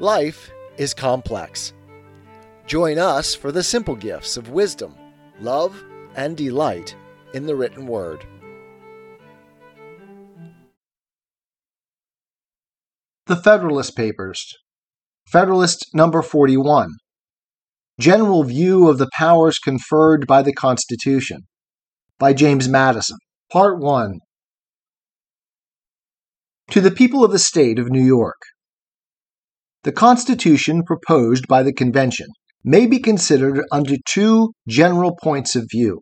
Life is complex. Join us for the simple gifts of wisdom, love, and delight in the written word. The Federalist Papers, Federalist number 41. General View of the Powers Conferred by the Constitution, by James Madison. Part 1. To the People of the State of New York. The Constitution proposed by the Convention may be considered under two general points of view.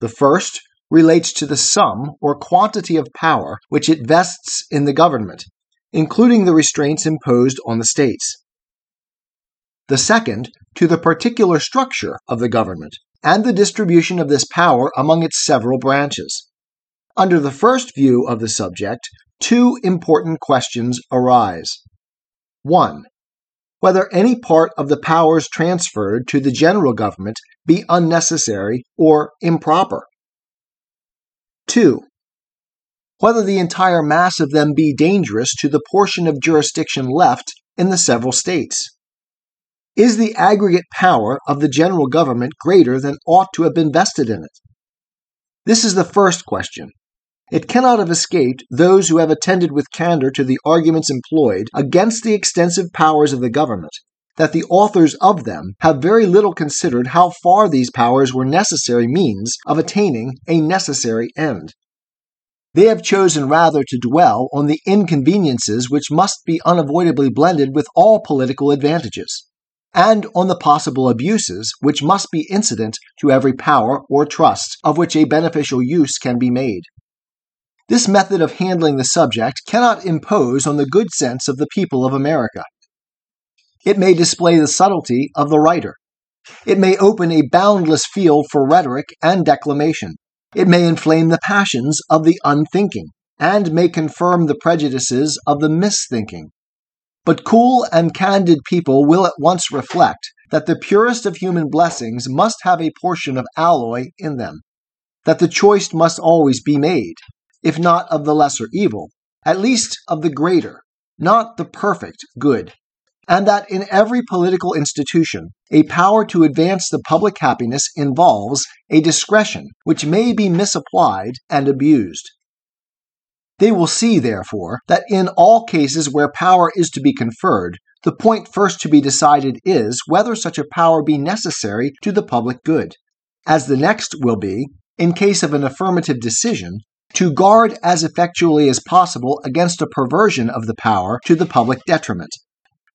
The first relates to the sum or quantity of power which it vests in the government, including the restraints imposed on the states. The second to the particular structure of the government and the distribution of this power among its several branches. Under the first view of the subject, two important questions arise. 1. Whether any part of the powers transferred to the general government be unnecessary or improper. 2. Whether the entire mass of them be dangerous to the portion of jurisdiction left in the several states. Is the aggregate power of the general government greater than ought to have been vested in it? This is the first question, it cannot have escaped those who have attended with candor to the arguments employed against the extensive powers of the government that the authors of them have very little considered how far these powers were necessary means of attaining a necessary end. They have chosen rather to dwell on the inconveniences which must be unavoidably blended with all political advantages, and on the possible abuses which must be incident to every power or trust of which a beneficial use can be made. This method of handling the subject cannot impose on the good sense of the people of America. It may display the subtlety of the writer. It may open a boundless field for rhetoric and declamation. It may inflame the passions of the unthinking, and may confirm the prejudices of the misthinking. But cool and candid people will at once reflect that the purest of human blessings must have a portion of alloy in them, that the choice must always be made, if not of the lesser evil, at least of the greater, not the perfect good, and that in every political institution, a power to advance the public happiness involves a discretion which may be misapplied and abused. They will see, therefore, that in all cases where power is to be conferred, the point first to be decided is whether such a power be necessary to the public good, as the next will be, in case of an affirmative decision, to guard as effectually as possible against a perversion of the power to the public detriment.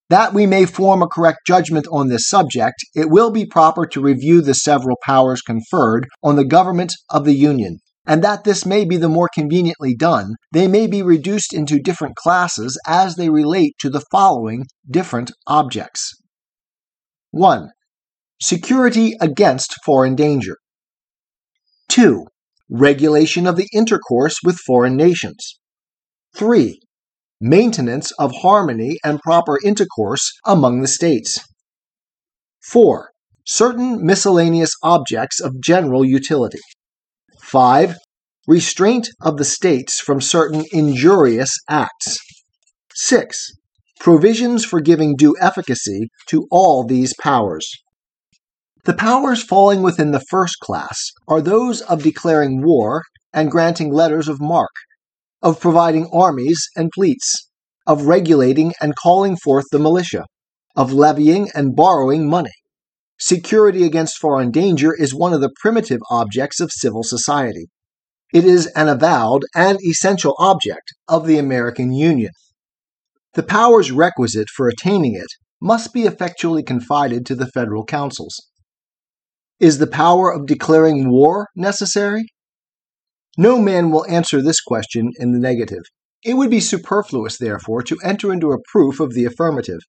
That we may form a correct judgment on this subject, it will be proper to review the several powers conferred on the government of the Union, and that this may be the more conveniently done, they may be reduced into different classes as they relate to the following different objects. 1. Security against foreign danger. 2 regulation of the intercourse with foreign nations. 3. Maintenance of harmony and proper intercourse among the states. 4. Certain miscellaneous objects of general utility. 5. Restraint of the states from certain injurious acts. 6. Provisions for giving due efficacy to all these powers. The powers falling within the first class are those of declaring war and granting letters of marque, of providing armies and fleets, of regulating and calling forth the militia, of levying and borrowing money. Security against foreign danger is one of the primitive objects of civil society. It is an avowed and essential object of the American Union. The powers requisite for attaining it must be effectually confided to the federal councils. Is the power of declaring war necessary? No man will answer this question in the negative. It would be superfluous, therefore, to enter into a proof of the affirmative.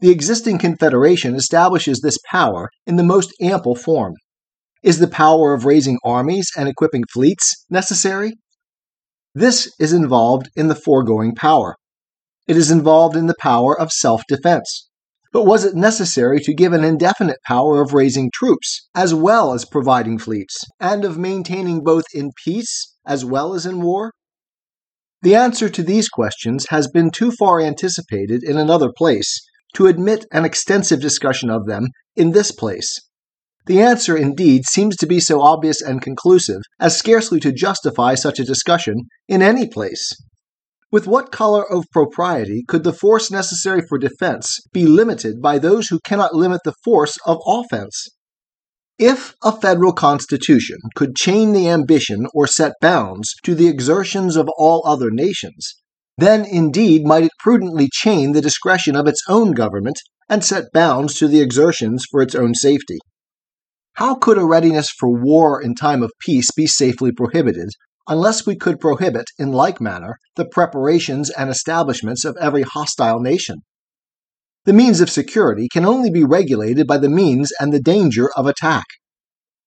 The existing Confederation establishes this power in the most ample form. Is the power of raising armies and equipping fleets necessary? This is involved in the foregoing power. It is involved in the power of self defense. But was it necessary to give an indefinite power of raising troops, as well as providing fleets, and of maintaining both in peace as well as in war? The answer to these questions has been too far anticipated in another place, to admit an extensive discussion of them in this place? The answer, indeed, seems to be so obvious and conclusive as scarcely to justify such a discussion in any place. With what color of propriety could the force necessary for defense be limited by those who cannot limit the force of offense? If a federal constitution could chain the ambition or set bounds to the exertions of all other nations, then indeed might it prudently chain the discretion of its own government and set bounds to the exertions for its own safety. How could a readiness for war in time of peace be safely prohibited unless we could prohibit, in like manner, the preparations and establishments of every hostile nation. The means of security can only be regulated by the means and the danger of attack.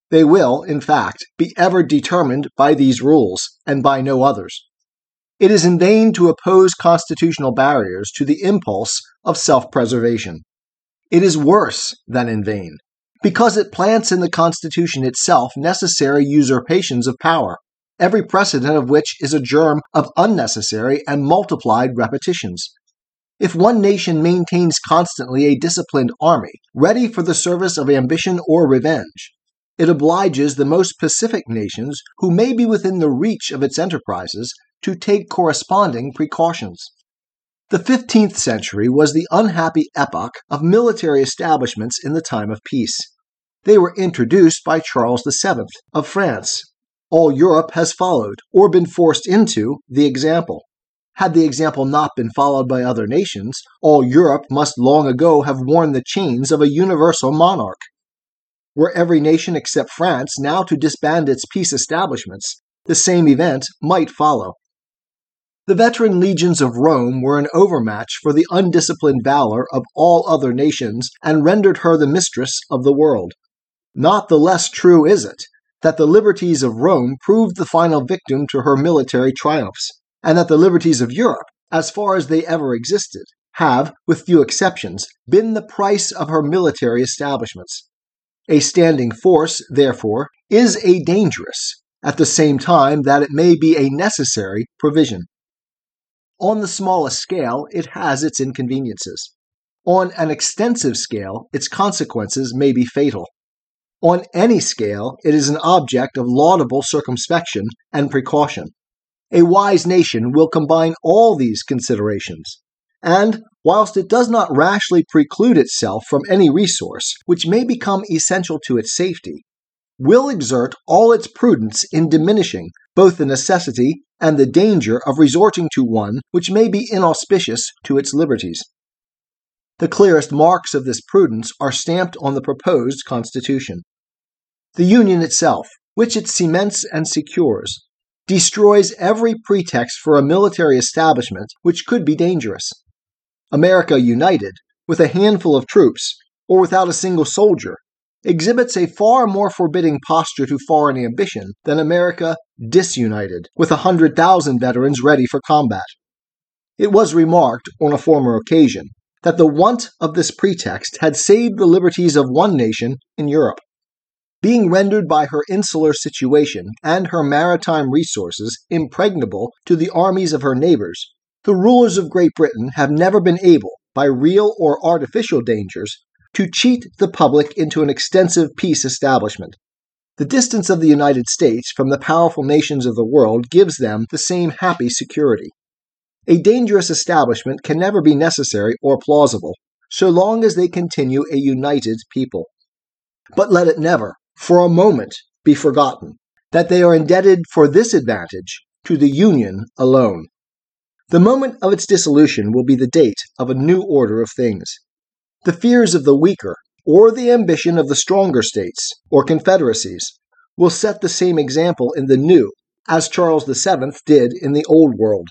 They will, in fact, be ever determined by these rules, and by no others. It is in vain to oppose constitutional barriers to the impulse of self preservation. It is worse than in vain, because it plants in the Constitution itself necessary usurpations of power, every precedent of which is a germ of unnecessary and multiplied repetitions. If one nation maintains constantly a disciplined army, ready for the service of ambition or revenge, it obliges the most pacific nations who may be within the reach of its enterprises to take corresponding precautions. The 15th century was the unhappy epoch of military establishments in the time of peace. They were introduced by Charles VII of France all Europe has followed, or been forced into, the example. Had the example not been followed by other nations, all Europe must long ago have worn the chains of a universal monarch. Were every nation except France now to disband its peace establishments, the same event might follow. The veteran legions of Rome were an overmatch for the undisciplined valor of all other nations and rendered her the mistress of the world. Not the less true is it that the liberties of Rome proved the final victim to her military triumphs, and that the liberties of Europe, as far as they ever existed, have, with few exceptions, been the price of her military establishments. A standing force, therefore, is a dangerous, at the same time that it may be a necessary provision. On the smallest scale, it has its inconveniences. On an extensive scale, its consequences may be fatal. On any scale, it is an object of laudable circumspection and precaution. A wise nation will combine all these considerations, and, whilst it does not rashly preclude itself from any resource which may become essential to its safety, will exert all its prudence in diminishing both the necessity and the danger of resorting to one which may be inauspicious to its liberties. The clearest marks of this prudence are stamped on the proposed Constitution. The Union itself, which it cements and secures, destroys every pretext for a military establishment which could be dangerous. America united, with a handful of troops, or without a single soldier, exhibits a far more forbidding posture to foreign ambition than America disunited, with a hundred thousand veterans ready for combat. It was remarked on a former occasion that the want of this pretext had saved the liberties of one nation in Europe. Being rendered by her insular situation and her maritime resources impregnable to the armies of her neighbors, the rulers of Great Britain have never been able, by real or artificial dangers, to cheat the public into an extensive peace establishment. The distance of the United States from the powerful nations of the world gives them the same happy security. A dangerous establishment can never be necessary or plausible, so long as they continue a united people. But let it never, for a moment be forgotten that they are indebted for this advantage to the Union alone. The moment of its dissolution will be the date of a new order of things. The fears of the weaker, or the ambition of the stronger states, or confederacies, will set the same example in the new as Charles VII did in the Old World.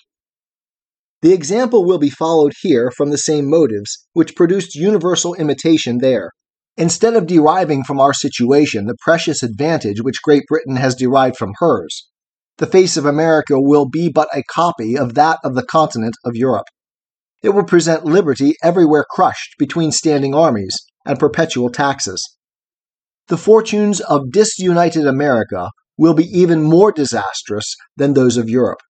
The example will be followed here from the same motives which produced universal imitation there. Instead of deriving from our situation the precious advantage which Great Britain has derived from hers, the face of America will be but a copy of that of the continent of Europe. It will present liberty everywhere crushed between standing armies and perpetual taxes. The fortunes of disunited America will be even more disastrous than those of Europe.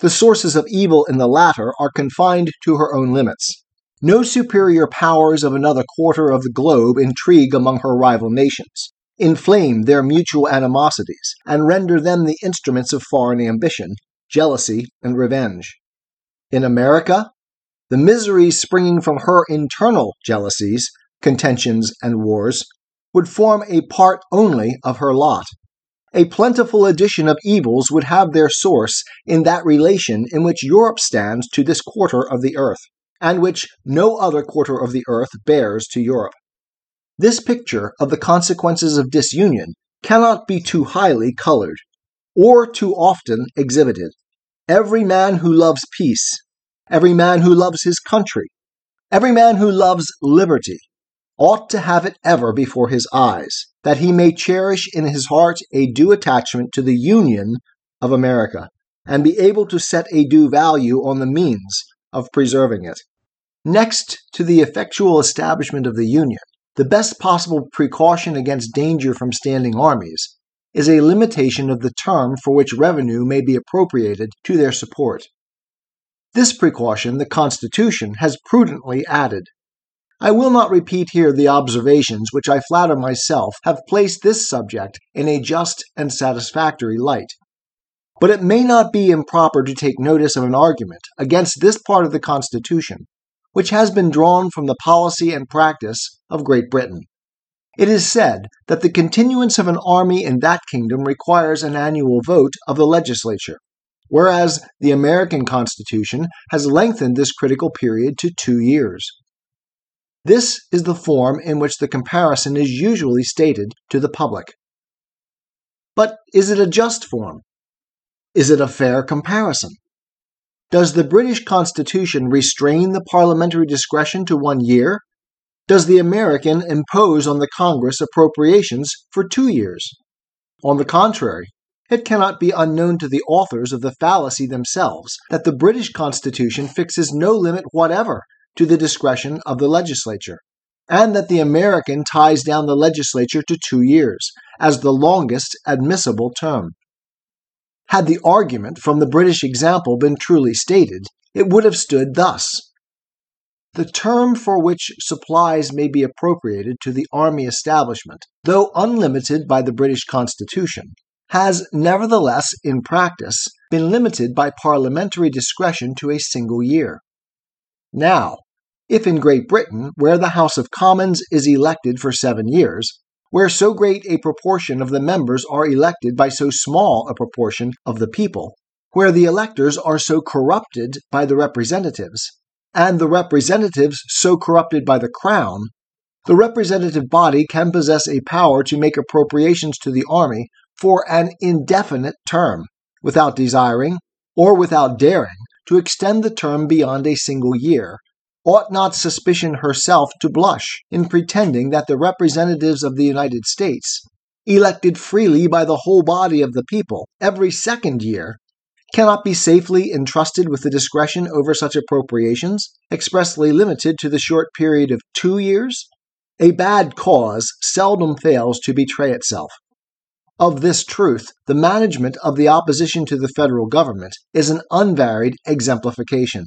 The sources of evil in the latter are confined to her own limits. No superior powers of another quarter of the globe intrigue among her rival nations, inflame their mutual animosities, and render them the instruments of foreign ambition, jealousy, and revenge. In America, the miseries springing from her internal jealousies, contentions, and wars would form a part only of her lot. A plentiful addition of evils would have their source in that relation in which Europe stands to this quarter of the earth, and which no other quarter of the earth bears to Europe. This picture of the consequences of disunion cannot be too highly colored, or too often exhibited. Every man who loves peace, every man who loves his country, every man who loves liberty, ought to have it ever before his eyes, that he may cherish in his heart a due attachment to the Union of America, and be able to set a due value on the means of preserving it. Next to the effectual establishment of the Union, the best possible precaution against danger from standing armies is a limitation of the term for which revenue may be appropriated to their support. This precaution the Constitution has prudently added. I will not repeat here the observations which I flatter myself have placed this subject in a just and satisfactory light. But it may not be improper to take notice of an argument against this part of the Constitution, which has been drawn from the policy and practice of Great Britain. It is said that the continuance of an army in that kingdom requires an annual vote of the legislature, whereas the American Constitution has lengthened this critical period to two years. This is the form in which the comparison is usually stated to the public. But is it a just form? Is it a fair comparison? Does the British Constitution restrain the parliamentary discretion to one year? Does the American impose on the Congress appropriations for two years? On the contrary, it cannot be unknown to the authors of the fallacy themselves that the British Constitution fixes no limit whatever to the discretion of the legislature, and that the American ties down the legislature to two years as the longest admissible term. Had the argument from the British example been truly stated, it would have stood thus. The term for which supplies may be appropriated to the army establishment, though unlimited by the British Constitution, has nevertheless, in practice, been limited by parliamentary discretion to a single year. Now, if in Great Britain, where the House of Commons is elected for seven years, where so great a proportion of the members are elected by so small a proportion of the people, where the electors are so corrupted by the representatives, and the representatives so corrupted by the crown, the representative body can possess a power to make appropriations to the army for an indefinite term, without desiring or without daring to extend the term beyond a single year, ought not suspicion herself to blush in pretending that the representatives of the United States, elected freely by the whole body of the people every second year, cannot be safely entrusted with the discretion over such appropriations, expressly limited to the short period of two years? A bad cause seldom fails to betray itself. Of this truth, the management of the opposition to the federal government is an unvaried exemplification.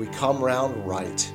we come round right.